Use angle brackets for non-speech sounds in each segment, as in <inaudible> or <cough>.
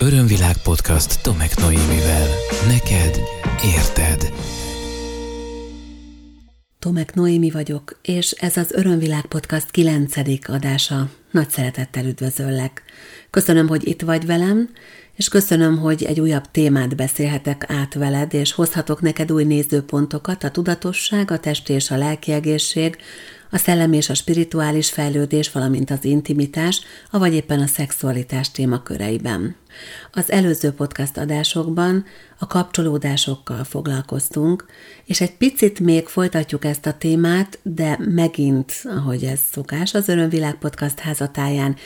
Örömvilág podcast Tomek Noémivel. Neked érted. Tomek Noémi vagyok, és ez az Örömvilág podcast 9. adása. Nagy szeretettel üdvözöllek. Köszönöm, hogy itt vagy velem, és köszönöm, hogy egy újabb témát beszélhetek át veled, és hozhatok neked új nézőpontokat, a tudatosság, a testi és a lelki egészség, a szellem és a spirituális fejlődés, valamint az intimitás, avagy éppen a szexualitás témaköreiben. Az előző podcast adásokban a kapcsolódásokkal foglalkoztunk, és egy picit még folytatjuk ezt a témát, de megint, ahogy ez szokás, az Örömvilág podcast házatáján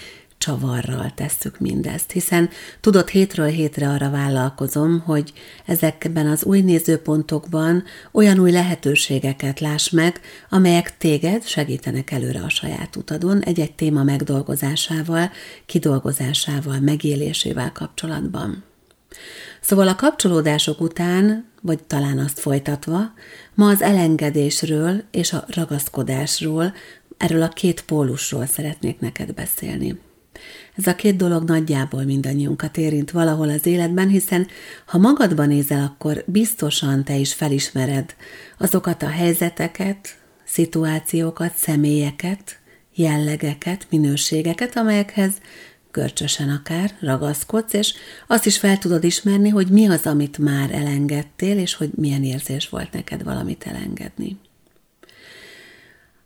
csavarral tesszük mindezt, hiszen tudod, hétről hétre arra vállalkozom, hogy ezekben az új nézőpontokban olyan új lehetőségeket láss meg, amelyek téged segítenek előre a saját utadon egy-egy téma megdolgozásával, kidolgozásával, megélésével kapcsolatban. Szóval a kapcsolódások után, vagy talán azt folytatva, ma az elengedésről és a ragaszkodásról, erről a két pólusról szeretnék neked beszélni. Ez a két dolog nagyjából mindannyiunkat érint valahol az életben, hiszen ha magadban nézel, akkor biztosan te is felismered azokat a helyzeteket, szituációkat, személyeket, jellegeket, minőségeket, amelyekhez görcsösen akár ragaszkodsz, és azt is fel tudod ismerni, hogy mi az, amit már elengedtél, és hogy milyen érzés volt neked valamit elengedni.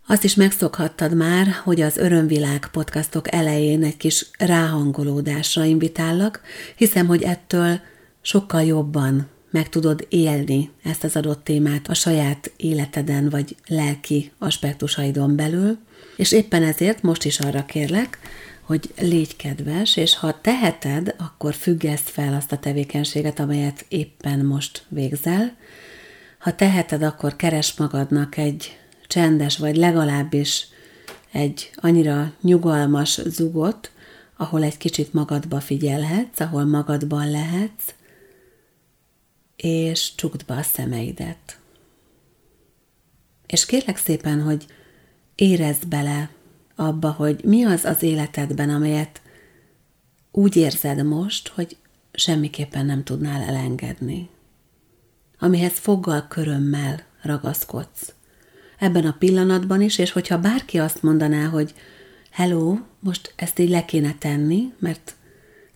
Azt is megszokhattad már, hogy az Örömvilág podcastok elején egy kis ráhangolódásra invitállak, hiszem, hogy ettől sokkal jobban meg tudod élni ezt az adott témát a saját életeden vagy lelki aspektusaidon belül, és éppen ezért most is arra kérlek, hogy légy kedves, és ha teheted, akkor függeszt fel azt a tevékenységet, amelyet éppen most végzel. Ha teheted, akkor keres magadnak egy csendes, vagy legalábbis egy annyira nyugalmas zugot, ahol egy kicsit magadba figyelhetsz, ahol magadban lehetsz, és csukd be a szemeidet. És kérlek szépen, hogy érezd bele abba, hogy mi az az életedben, amelyet úgy érzed most, hogy semmiképpen nem tudnál elengedni. Amihez foggal körömmel ragaszkodsz ebben a pillanatban is, és hogyha bárki azt mondaná, hogy hello, most ezt így le kéne tenni, mert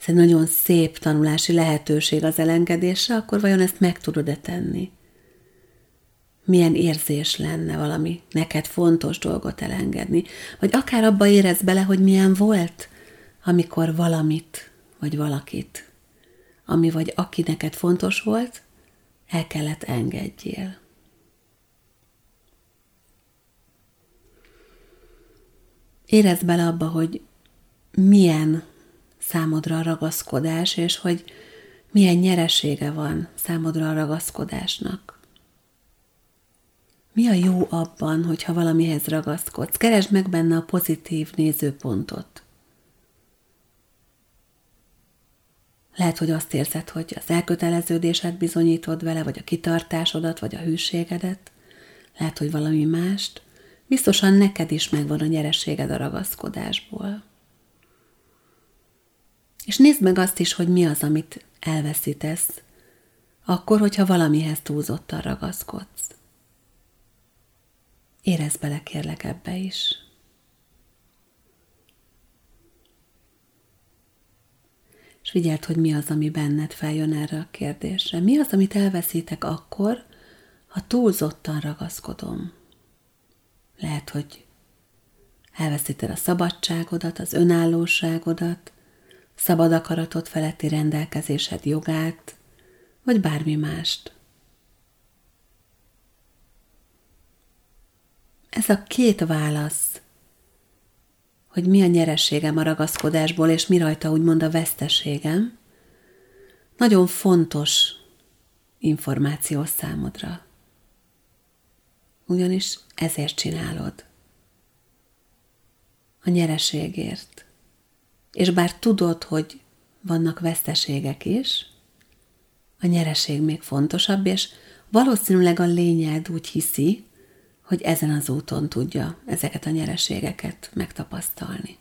ez egy nagyon szép tanulási lehetőség az elengedésre, akkor vajon ezt meg tudod-e tenni? Milyen érzés lenne valami neked fontos dolgot elengedni? Vagy akár abba érez bele, hogy milyen volt, amikor valamit, vagy valakit, ami vagy aki neked fontos volt, el kellett engedjél. Érezd bele abba, hogy milyen számodra a ragaszkodás, és hogy milyen nyeresége van számodra a ragaszkodásnak. Mi a jó abban, hogyha valamihez ragaszkodsz? Keresd meg benne a pozitív nézőpontot. Lehet, hogy azt érzed, hogy az elköteleződésed bizonyítod vele, vagy a kitartásodat, vagy a hűségedet. Lehet, hogy valami mást. Biztosan neked is megvan a nyerességed a ragaszkodásból. És nézd meg azt is, hogy mi az, amit elveszítesz, akkor, hogyha valamihez túlzottan ragaszkodsz. Érezd bele kérlek ebbe is. És figyeld, hogy mi az, ami benned feljön erre a kérdésre. Mi az, amit elveszítek akkor, ha túlzottan ragaszkodom? Lehet, hogy elveszíted a szabadságodat, az önállóságodat, szabad akaratot feletti rendelkezésed jogát, vagy bármi mást. Ez a két válasz, hogy mi a nyerességem a ragaszkodásból, és mi rajta úgymond a veszteségem, nagyon fontos információ számodra ugyanis ezért csinálod. A nyereségért. És bár tudod, hogy vannak veszteségek is, a nyereség még fontosabb, és valószínűleg a lényed úgy hiszi, hogy ezen az úton tudja ezeket a nyereségeket megtapasztalni.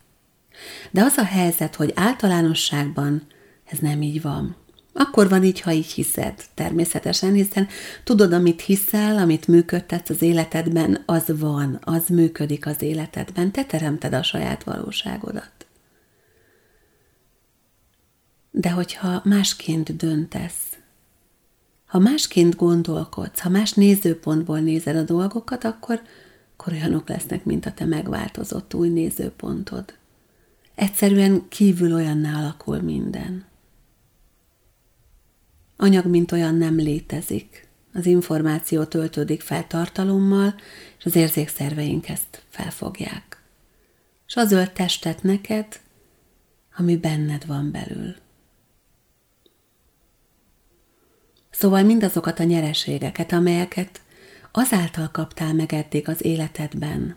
De az a helyzet, hogy általánosságban Ez nem így van. Akkor van így, ha így hiszed, természetesen, hiszen tudod, amit hiszel, amit működtetsz az életedben, az van, az működik az életedben, te teremted a saját valóságodat. De hogyha másként döntesz, ha másként gondolkodsz, ha más nézőpontból nézed a dolgokat, akkor, akkor olyanok lesznek, mint a te megváltozott új nézőpontod. Egyszerűen kívül olyanná alakul minden. Anyag, mint olyan nem létezik. Az információ töltődik fel tartalommal, és az érzékszerveink ezt felfogják. És az ölt testet neked, ami benned van belül. Szóval mindazokat a nyereségeket, amelyeket azáltal kaptál meg eddig az életedben,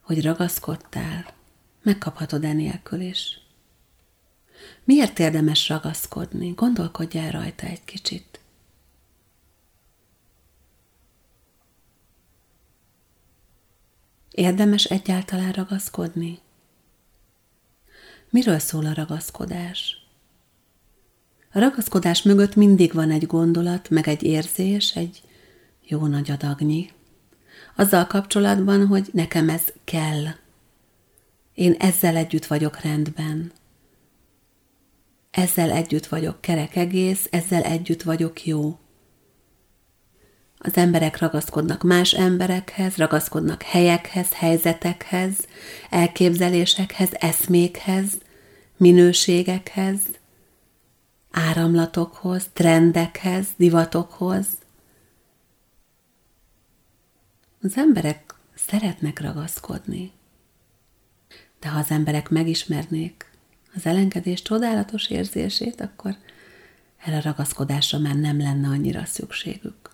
hogy ragaszkodtál, megkaphatod enélkül is. Miért érdemes ragaszkodni? Gondolkodjál rajta egy kicsit. Érdemes egyáltalán ragaszkodni? Miről szól a ragaszkodás? A ragaszkodás mögött mindig van egy gondolat, meg egy érzés, egy jó nagy adagnyi. Azzal kapcsolatban, hogy nekem ez kell. Én ezzel együtt vagyok rendben. Ezzel együtt vagyok kerek egész, ezzel együtt vagyok jó. Az emberek ragaszkodnak más emberekhez, ragaszkodnak helyekhez, helyzetekhez, elképzelésekhez, eszmékhez, minőségekhez, áramlatokhoz, trendekhez, divatokhoz. Az emberek szeretnek ragaszkodni, de ha az emberek megismernék az elengedés csodálatos érzését, akkor erre ragaszkodásra már nem lenne annyira szükségük.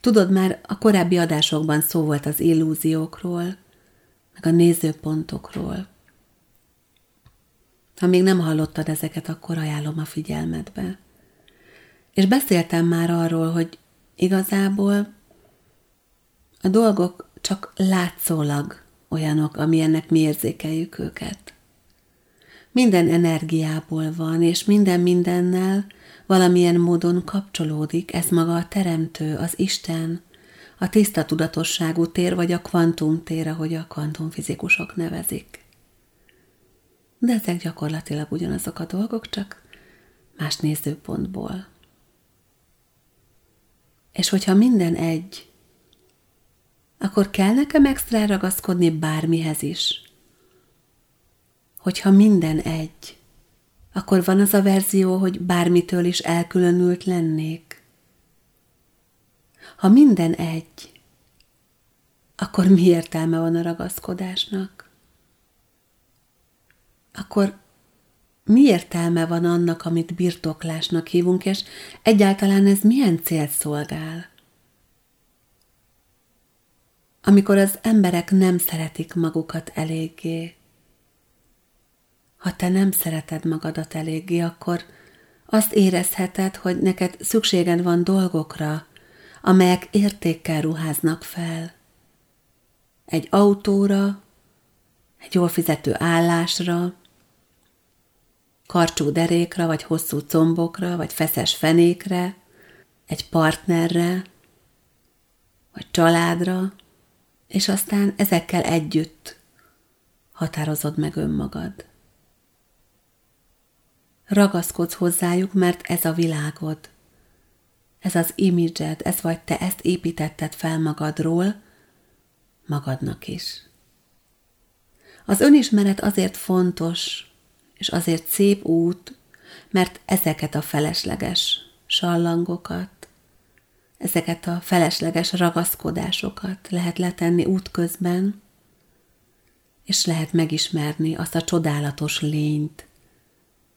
Tudod, már a korábbi adásokban szó volt az illúziókról, meg a nézőpontokról, ha még nem hallottad ezeket, akkor ajánlom a figyelmetbe. És beszéltem már arról, hogy igazából a dolgok csak látszólag olyanok, amilyennek mi érzékeljük őket. Minden energiából van, és minden mindennel valamilyen módon kapcsolódik, ez maga a teremtő, az Isten, a tiszta tudatosságú tér, vagy a kvantumtér, ahogy a kvantumfizikusok nevezik de ezek gyakorlatilag ugyanazok a dolgok, csak más nézőpontból. És hogyha minden egy, akkor kell nekem extra ragaszkodni bármihez is. Hogyha minden egy, akkor van az a verzió, hogy bármitől is elkülönült lennék. Ha minden egy, akkor mi értelme van a ragaszkodásnak? akkor mi értelme van annak, amit birtoklásnak hívunk, és egyáltalán ez milyen célt szolgál? Amikor az emberek nem szeretik magukat eléggé, ha te nem szereted magadat eléggé, akkor azt érezheted, hogy neked szükséged van dolgokra, amelyek értékkel ruháznak fel. Egy autóra, egy jól fizető állásra, karcsú derékra, vagy hosszú combokra, vagy feszes fenékre, egy partnerre, vagy családra, és aztán ezekkel együtt határozod meg önmagad. Ragaszkodsz hozzájuk, mert ez a világod, ez az imidzsed, ez vagy te ezt építetted fel magadról, magadnak is. Az önismeret azért fontos, és azért szép út, mert ezeket a felesleges sallangokat, ezeket a felesleges ragaszkodásokat lehet letenni útközben, és lehet megismerni azt a csodálatos lényt,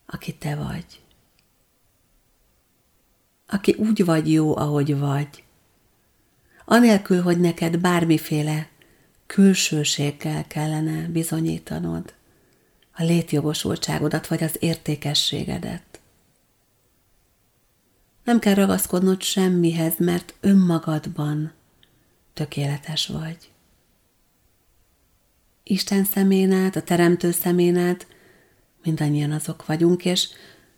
aki te vagy. Aki úgy vagy jó, ahogy vagy. Anélkül, hogy neked bármiféle külsőséggel kellene bizonyítanod a létjogosultságodat vagy az értékességedet. Nem kell ragaszkodnod semmihez, mert önmagadban tökéletes vagy. Isten szemén át, a Teremtő szemén át mindannyian azok vagyunk, és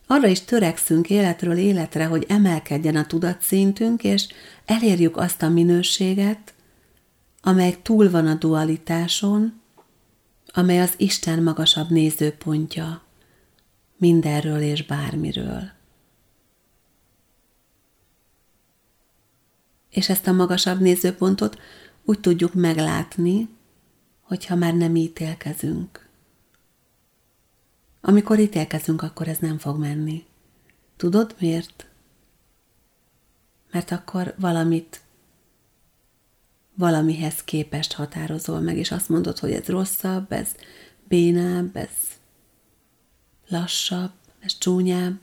arra is törekszünk életről életre, hogy emelkedjen a tudatszintünk, és elérjük azt a minőséget, amely túl van a dualitáson, amely az Isten magasabb nézőpontja mindenről és bármiről. És ezt a magasabb nézőpontot úgy tudjuk meglátni, hogyha már nem ítélkezünk. Amikor ítélkezünk, akkor ez nem fog menni. Tudod miért? Mert akkor valamit valamihez képest határozol meg, és azt mondod, hogy ez rosszabb, ez bénább, ez lassabb, ez csúnyább.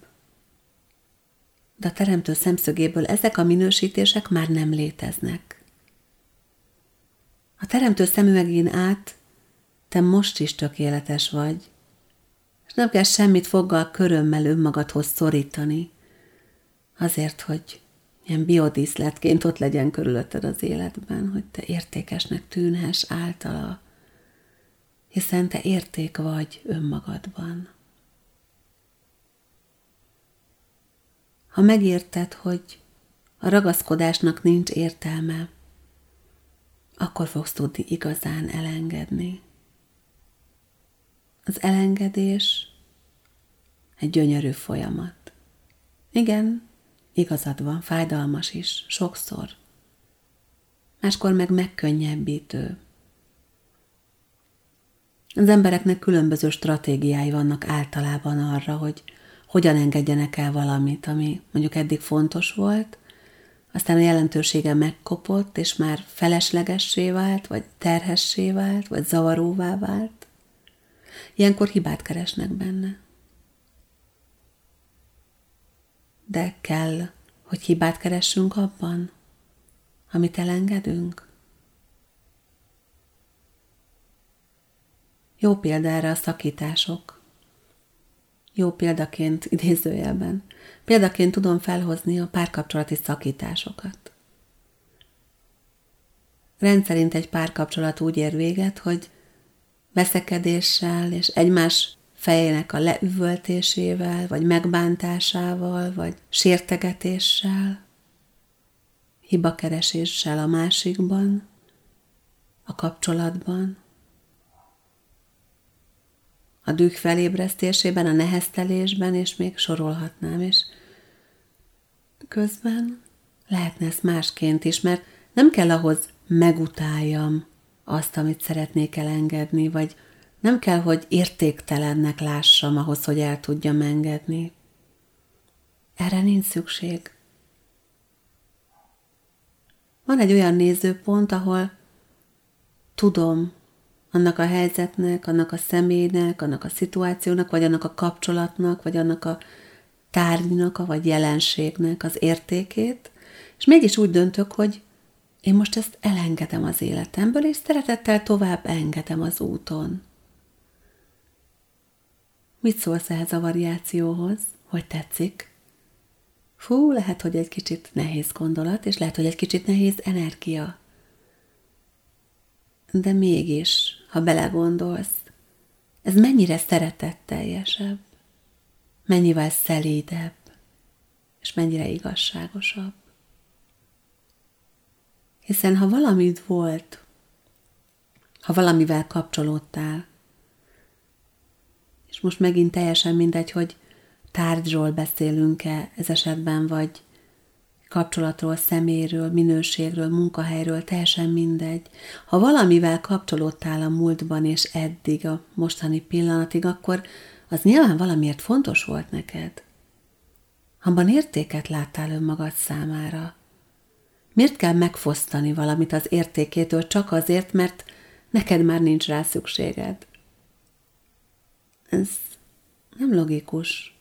De a teremtő szemszögéből ezek a minősítések már nem léteznek. A teremtő szemüvegén át te most is tökéletes vagy, nem kell semmit foggal körömmel önmagadhoz szorítani, azért, hogy ilyen biodíszletként ott legyen körülötted az életben, hogy te értékesnek tűnhess általa, hiszen te érték vagy önmagadban. Ha megérted, hogy a ragaszkodásnak nincs értelme, akkor fogsz tudni igazán elengedni. Az elengedés egy gyönyörű folyamat. Igen, igazad van, fájdalmas is, sokszor. Máskor meg megkönnyebbítő. Az embereknek különböző stratégiái vannak általában arra, hogy hogyan engedjenek el valamit, ami mondjuk eddig fontos volt, aztán a jelentősége megkopott, és már feleslegessé vált, vagy terhessé vált, vagy zavaróvá vált. Ilyenkor hibát keresnek benne. De kell, hogy hibát keressünk abban, amit elengedünk. Jó példa erre a szakítások jó példaként idézőjelben. Példaként tudom felhozni a párkapcsolati szakításokat. Rendszerint egy párkapcsolat úgy ér véget, hogy veszekedéssel és egymás fejének a leüvöltésével, vagy megbántásával, vagy sértegetéssel, hibakereséssel a másikban, a kapcsolatban, a düh felébresztésében, a neheztelésben, és még sorolhatnám, és közben lehetne ezt másként is, mert nem kell ahhoz megutáljam azt, amit szeretnék elengedni, vagy nem kell, hogy értéktelennek lássam ahhoz, hogy el tudjam engedni. Erre nincs szükség. Van egy olyan nézőpont, ahol tudom, annak a helyzetnek, annak a személynek, annak a szituációnak, vagy annak a kapcsolatnak, vagy annak a tárgynak, vagy jelenségnek az értékét, és mégis úgy döntök, hogy én most ezt elengedem az életemből, és szeretettel tovább engedem az úton. Mit szólsz ehhez a variációhoz? Hogy tetszik? Fú, lehet, hogy egy kicsit nehéz gondolat, és lehet, hogy egy kicsit nehéz energia. De mégis, ha belegondolsz, ez mennyire szeretetteljesebb, mennyivel szelídebb, és mennyire igazságosabb. Hiszen ha valamit volt, ha valamivel kapcsolódtál, és most megint teljesen mindegy, hogy tárgyról beszélünk-e ez esetben, vagy kapcsolatról, szeméről, minőségről, munkahelyről, teljesen mindegy. Ha valamivel kapcsolódtál a múltban és eddig, a mostani pillanatig, akkor az nyilván valamiért fontos volt neked. Abban értéket láttál önmagad számára. Miért kell megfosztani valamit az értékétől csak azért, mert neked már nincs rá szükséged? Ez nem logikus.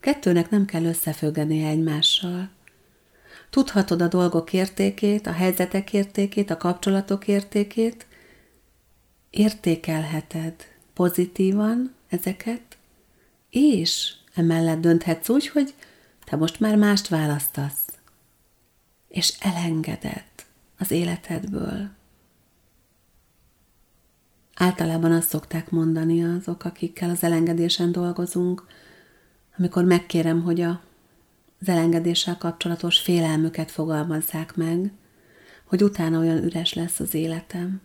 Kettőnek nem kell összefüggenie egymással. Tudhatod a dolgok értékét, a helyzetek értékét, a kapcsolatok értékét, értékelheted pozitívan ezeket, és emellett dönthetsz úgy, hogy te most már mást választasz, és elengeded az életedből. Általában azt szokták mondani azok, akikkel az elengedésen dolgozunk, amikor megkérem, hogy a, az elengedéssel kapcsolatos félelmüket fogalmazzák meg, hogy utána olyan üres lesz az életem.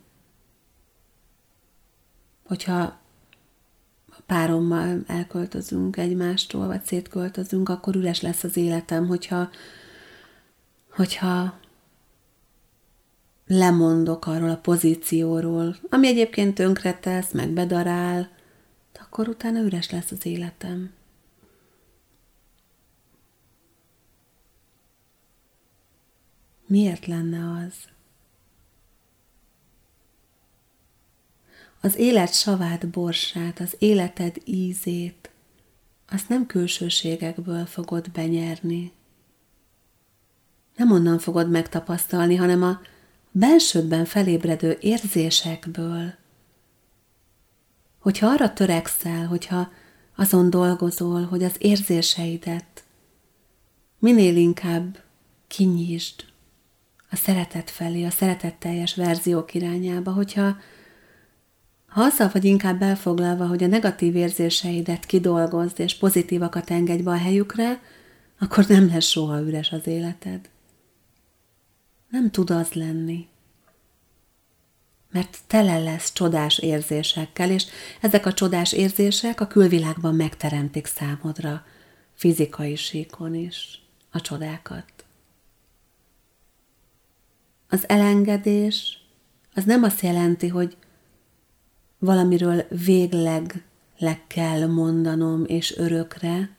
Hogyha párommal elköltözünk egymástól, vagy szétköltözünk, akkor üres lesz az életem, hogyha, hogyha lemondok arról a pozícióról, ami egyébként tönkretesz, meg bedarál, akkor utána üres lesz az életem. Miért lenne az? Az élet savát, borsát, az életed ízét, azt nem külsőségekből fogod benyerni. Nem onnan fogod megtapasztalni, hanem a belsődben felébredő érzésekből. Hogyha arra törekszel, hogyha azon dolgozol, hogy az érzéseidet minél inkább kinyisd a szeretet felé, a szeretetteljes verziók irányába, hogyha ha azzal vagy inkább elfoglalva, hogy a negatív érzéseidet kidolgozd és pozitívakat engedj be a helyükre, akkor nem lesz soha üres az életed. Nem tud az lenni. Mert tele lesz csodás érzésekkel, és ezek a csodás érzések a külvilágban megteremtik számodra, fizikai síkon is, a csodákat. Az elengedés az nem azt jelenti, hogy valamiről végleg le kell mondanom és örökre,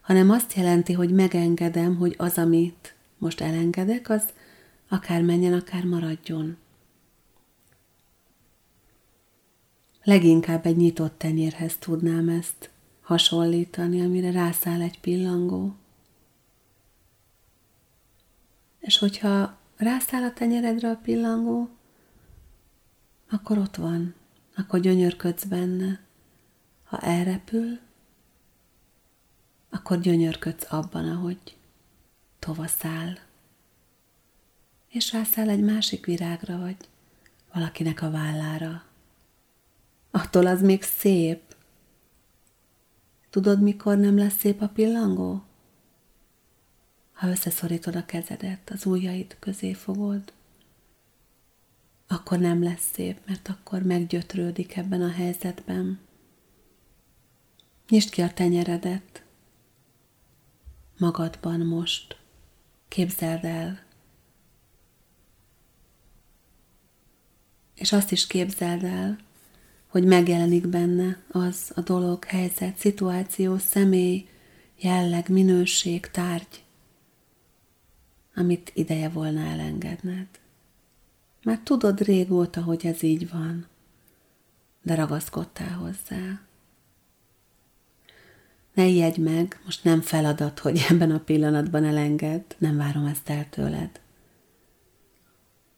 hanem azt jelenti, hogy megengedem, hogy az, amit most elengedek, az akár menjen, akár maradjon. Leginkább egy nyitott tenyérhez tudnám ezt hasonlítani, amire rászáll egy pillangó. És hogyha rászáll a tenyeredre a pillangó, akkor ott van, akkor gyönyörködsz benne. Ha elrepül, akkor gyönyörködsz abban, ahogy tovaszáll. És rászáll egy másik virágra, vagy valakinek a vállára. Attól az még szép. Tudod, mikor nem lesz szép a pillangó? Ha összeszorítod a kezedet, az ujjaid közé fogod, akkor nem lesz szép, mert akkor meggyötrődik ebben a helyzetben. Nyisd ki a tenyeredet magadban most. Képzeld el. És azt is képzeld el, hogy megjelenik benne az a dolog, helyzet, szituáció, személy, jelleg, minőség, tárgy, amit ideje volna elengedned. Mert tudod régóta, hogy ez így van, de ragaszkodtál hozzá. Ne ijedj meg, most nem feladat, hogy <laughs> ebben a pillanatban elenged, nem várom ezt el tőled.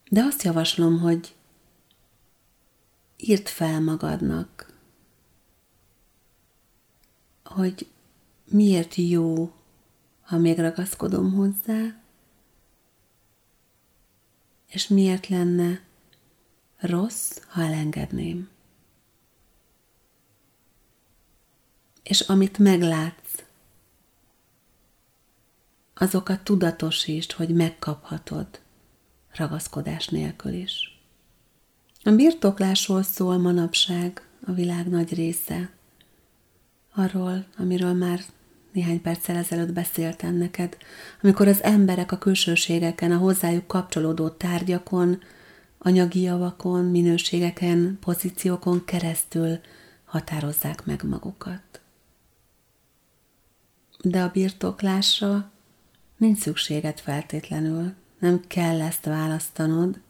De azt javaslom, hogy írd fel magadnak, hogy miért jó, ha még ragaszkodom hozzá, és miért lenne rossz, ha elengedném. És amit meglátsz, azokat tudatosítsd, hogy megkaphatod ragaszkodás nélkül is. A birtoklásról szól manapság a világ nagy része. Arról, amiről már néhány perccel ezelőtt beszéltem neked, amikor az emberek a külsőségeken, a hozzájuk kapcsolódó tárgyakon, anyagi javakon, minőségeken, pozíciókon keresztül határozzák meg magukat. De a birtoklásra nincs szükséged feltétlenül, nem kell ezt választanod.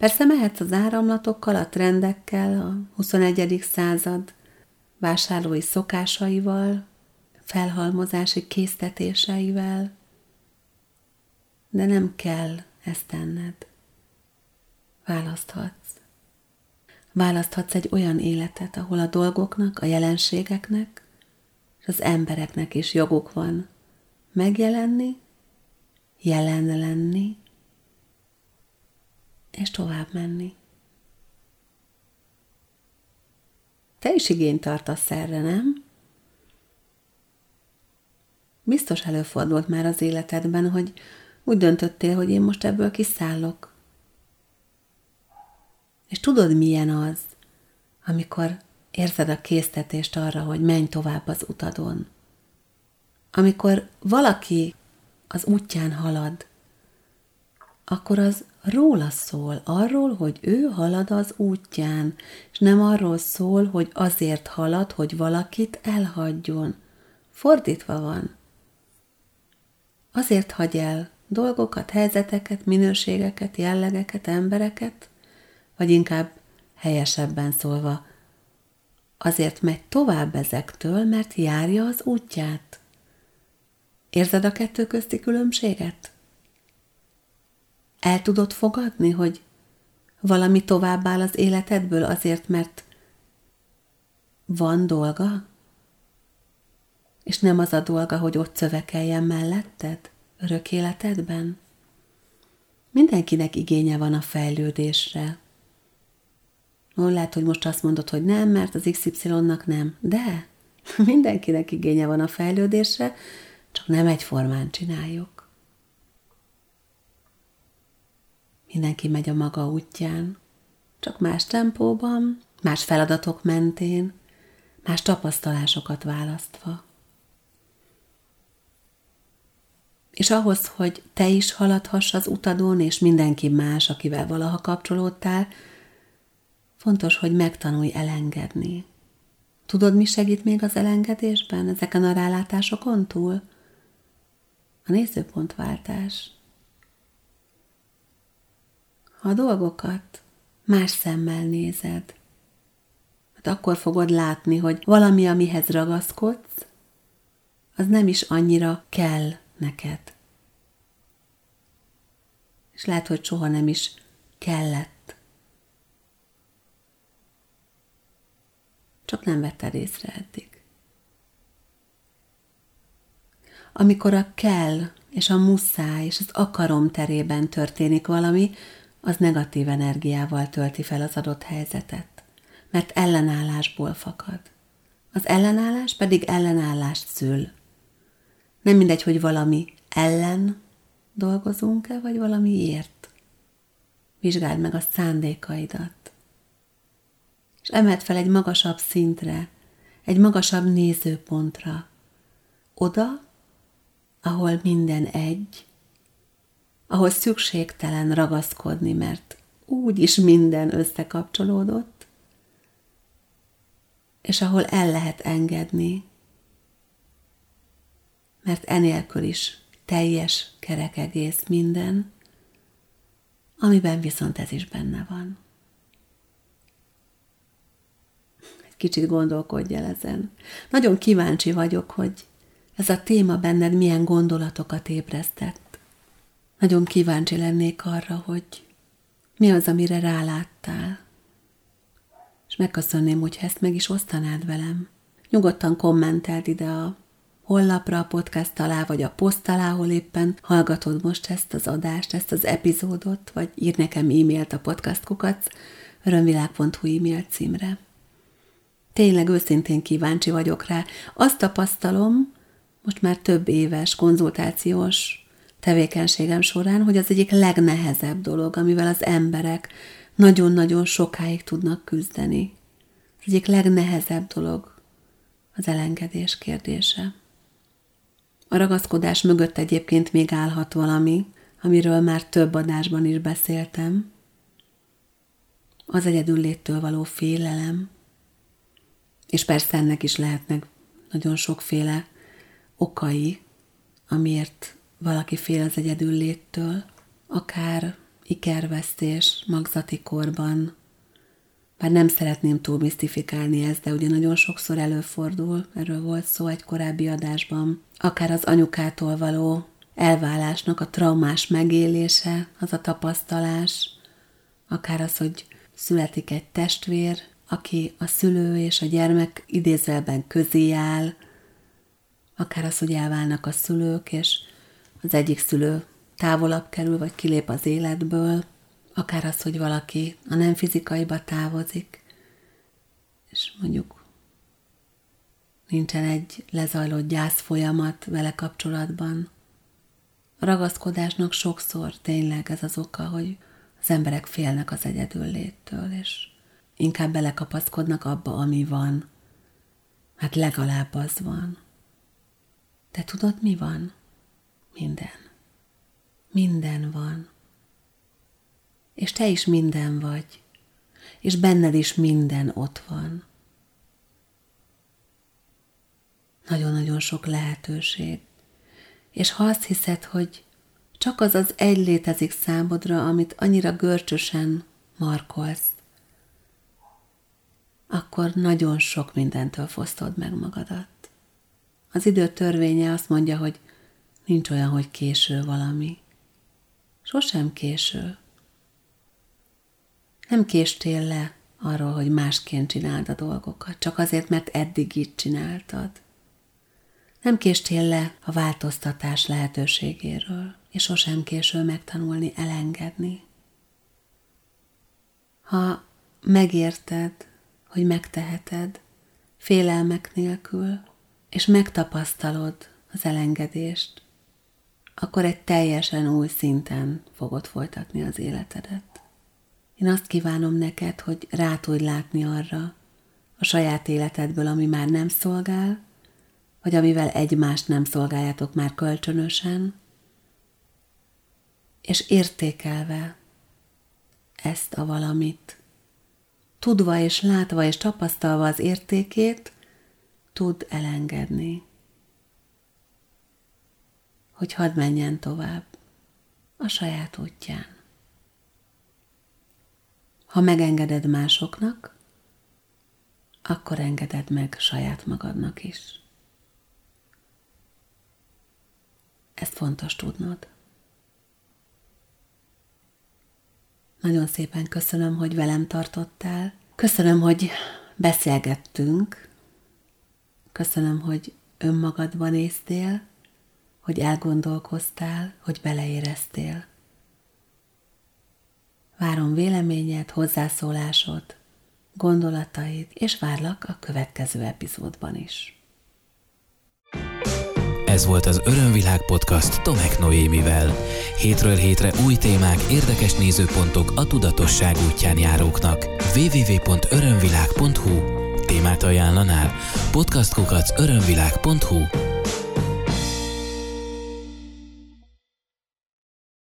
Persze mehetsz az áramlatokkal, a trendekkel, a 21. század vásárlói szokásaival, felhalmozási késztetéseivel, de nem kell ezt tenned. Választhatsz. Választhatsz egy olyan életet, ahol a dolgoknak, a jelenségeknek és az embereknek is joguk van megjelenni, jelen lenni, és tovább menni. Te is igényt tartasz erre, nem? Biztos előfordult már az életedben, hogy úgy döntöttél, hogy én most ebből kiszállok. És tudod, milyen az, amikor érzed a késztetést arra, hogy menj tovább az utadon. Amikor valaki az útján halad, akkor az róla szól, arról, hogy ő halad az útján, és nem arról szól, hogy azért halad, hogy valakit elhagyjon. Fordítva van. Azért hagy el dolgokat, helyzeteket, minőségeket, jellegeket, embereket, vagy inkább helyesebben szólva, azért megy tovább ezektől, mert járja az útját. Érzed a kettő közti különbséget? El tudod fogadni, hogy valami tovább áll az életedből azért, mert van dolga? És nem az a dolga, hogy ott szövekeljen melletted, örök életedben? Mindenkinek igénye van a fejlődésre. Ó, lehet, hogy most azt mondod, hogy nem, mert az XY-nak nem. De <laughs> mindenkinek igénye van a fejlődésre, csak nem egyformán csináljuk. Mindenki megy a maga útján, csak más tempóban, más feladatok mentén, más tapasztalásokat választva. És ahhoz, hogy te is haladhass az utadon, és mindenki más, akivel valaha kapcsolódtál, fontos, hogy megtanulj elengedni. Tudod, mi segít még az elengedésben, ezeken a rálátásokon túl? A nézőpontváltás. Ha a dolgokat más szemmel nézed, hát akkor fogod látni, hogy valami, amihez ragaszkodsz, az nem is annyira kell neked. És lehet, hogy soha nem is kellett. Csak nem vetted észre eddig. Amikor a kell és a muszáj és az akarom terében történik valami, az negatív energiával tölti fel az adott helyzetet, mert ellenállásból fakad. Az ellenállás pedig ellenállást szül. Nem mindegy, hogy valami ellen dolgozunk-e, vagy valamiért. Vizsgáld meg a szándékaidat. És emeld fel egy magasabb szintre, egy magasabb nézőpontra. Oda, ahol minden egy, ahol szükségtelen ragaszkodni, mert úgy is minden összekapcsolódott, és ahol el lehet engedni, mert enélkül is teljes kerek egész minden, amiben viszont ez is benne van. Egy kicsit gondolkodj el ezen. Nagyon kíváncsi vagyok, hogy ez a téma benned milyen gondolatokat ébresztett. Nagyon kíváncsi lennék arra, hogy mi az, amire ráláttál. És megköszönném, hogy ezt meg is osztanád velem. Nyugodtan kommenteld ide a honlapra a podcast alá, vagy a poszt alá, ahol éppen hallgatod most ezt az adást, ezt az epizódot, vagy ír nekem e-mailt a podcastkukac örömvilág.hu e-mail címre. Tényleg őszintén kíváncsi vagyok rá. Azt tapasztalom, most már több éves konzultációs tevékenységem során, hogy az egyik legnehezebb dolog, amivel az emberek nagyon-nagyon sokáig tudnak küzdeni. Az egyik legnehezebb dolog az elengedés kérdése. A ragaszkodás mögött egyébként még állhat valami, amiről már több adásban is beszéltem. Az léttől való félelem. És persze ennek is lehetnek nagyon sokféle okai, amiért valaki fél az léttől, akár ikervesztés, magzati korban, bár nem szeretném túl misztifikálni ezt, de ugye nagyon sokszor előfordul, erről volt szó egy korábbi adásban, akár az anyukától való elválásnak a traumás megélése, az a tapasztalás, akár az, hogy születik egy testvér, aki a szülő és a gyermek idézőben közé áll, akár az, hogy elválnak a szülők, és az egyik szülő távolabb kerül, vagy kilép az életből, akár az, hogy valaki a nem fizikaiba távozik, és mondjuk nincsen egy lezajlott gyász folyamat vele kapcsolatban. A ragaszkodásnak sokszor tényleg ez az oka, hogy az emberek félnek az egyedül léttől, és inkább belekapaszkodnak abba, ami van. Hát legalább az van. De tudod, mi van? Minden. Minden van. És te is minden vagy. És benned is minden ott van. Nagyon-nagyon sok lehetőség. És ha azt hiszed, hogy csak az az egy létezik számodra, amit annyira görcsösen markolsz, akkor nagyon sok mindentől fosztod meg magadat. Az idő törvénye azt mondja, hogy nincs olyan, hogy késő valami. Sosem késő. Nem késtél le arról, hogy másként csináld a dolgokat, csak azért, mert eddig így csináltad. Nem késtél le a változtatás lehetőségéről, és sosem késő megtanulni elengedni. Ha megérted, hogy megteheted, félelmek nélkül, és megtapasztalod az elengedést, akkor egy teljesen új szinten fogod folytatni az életedet. Én azt kívánom neked, hogy rá tudj látni arra a saját életedből, ami már nem szolgál, vagy amivel egymást nem szolgáljátok már kölcsönösen, és értékelve ezt a valamit, tudva és látva és tapasztalva az értékét, tud elengedni. Hogy hadd menjen tovább a saját útján. Ha megengeded másoknak, akkor engeded meg saját magadnak is. Ezt fontos tudnod. Nagyon szépen köszönöm, hogy velem tartottál. Köszönöm, hogy beszélgettünk. Köszönöm, hogy önmagadban néztél, hogy elgondolkoztál, hogy beleéreztél. Várom véleményed, hozzászólásod, gondolataid, és várlak a következő epizódban is. Ez volt az Örömvilág podcast Tomek Noémivel. Hétről hétre új témák, érdekes nézőpontok a tudatosság útján járóknak. www.örömvilág.hu Témát ajánlanál? podcastkukac örömvilág.hu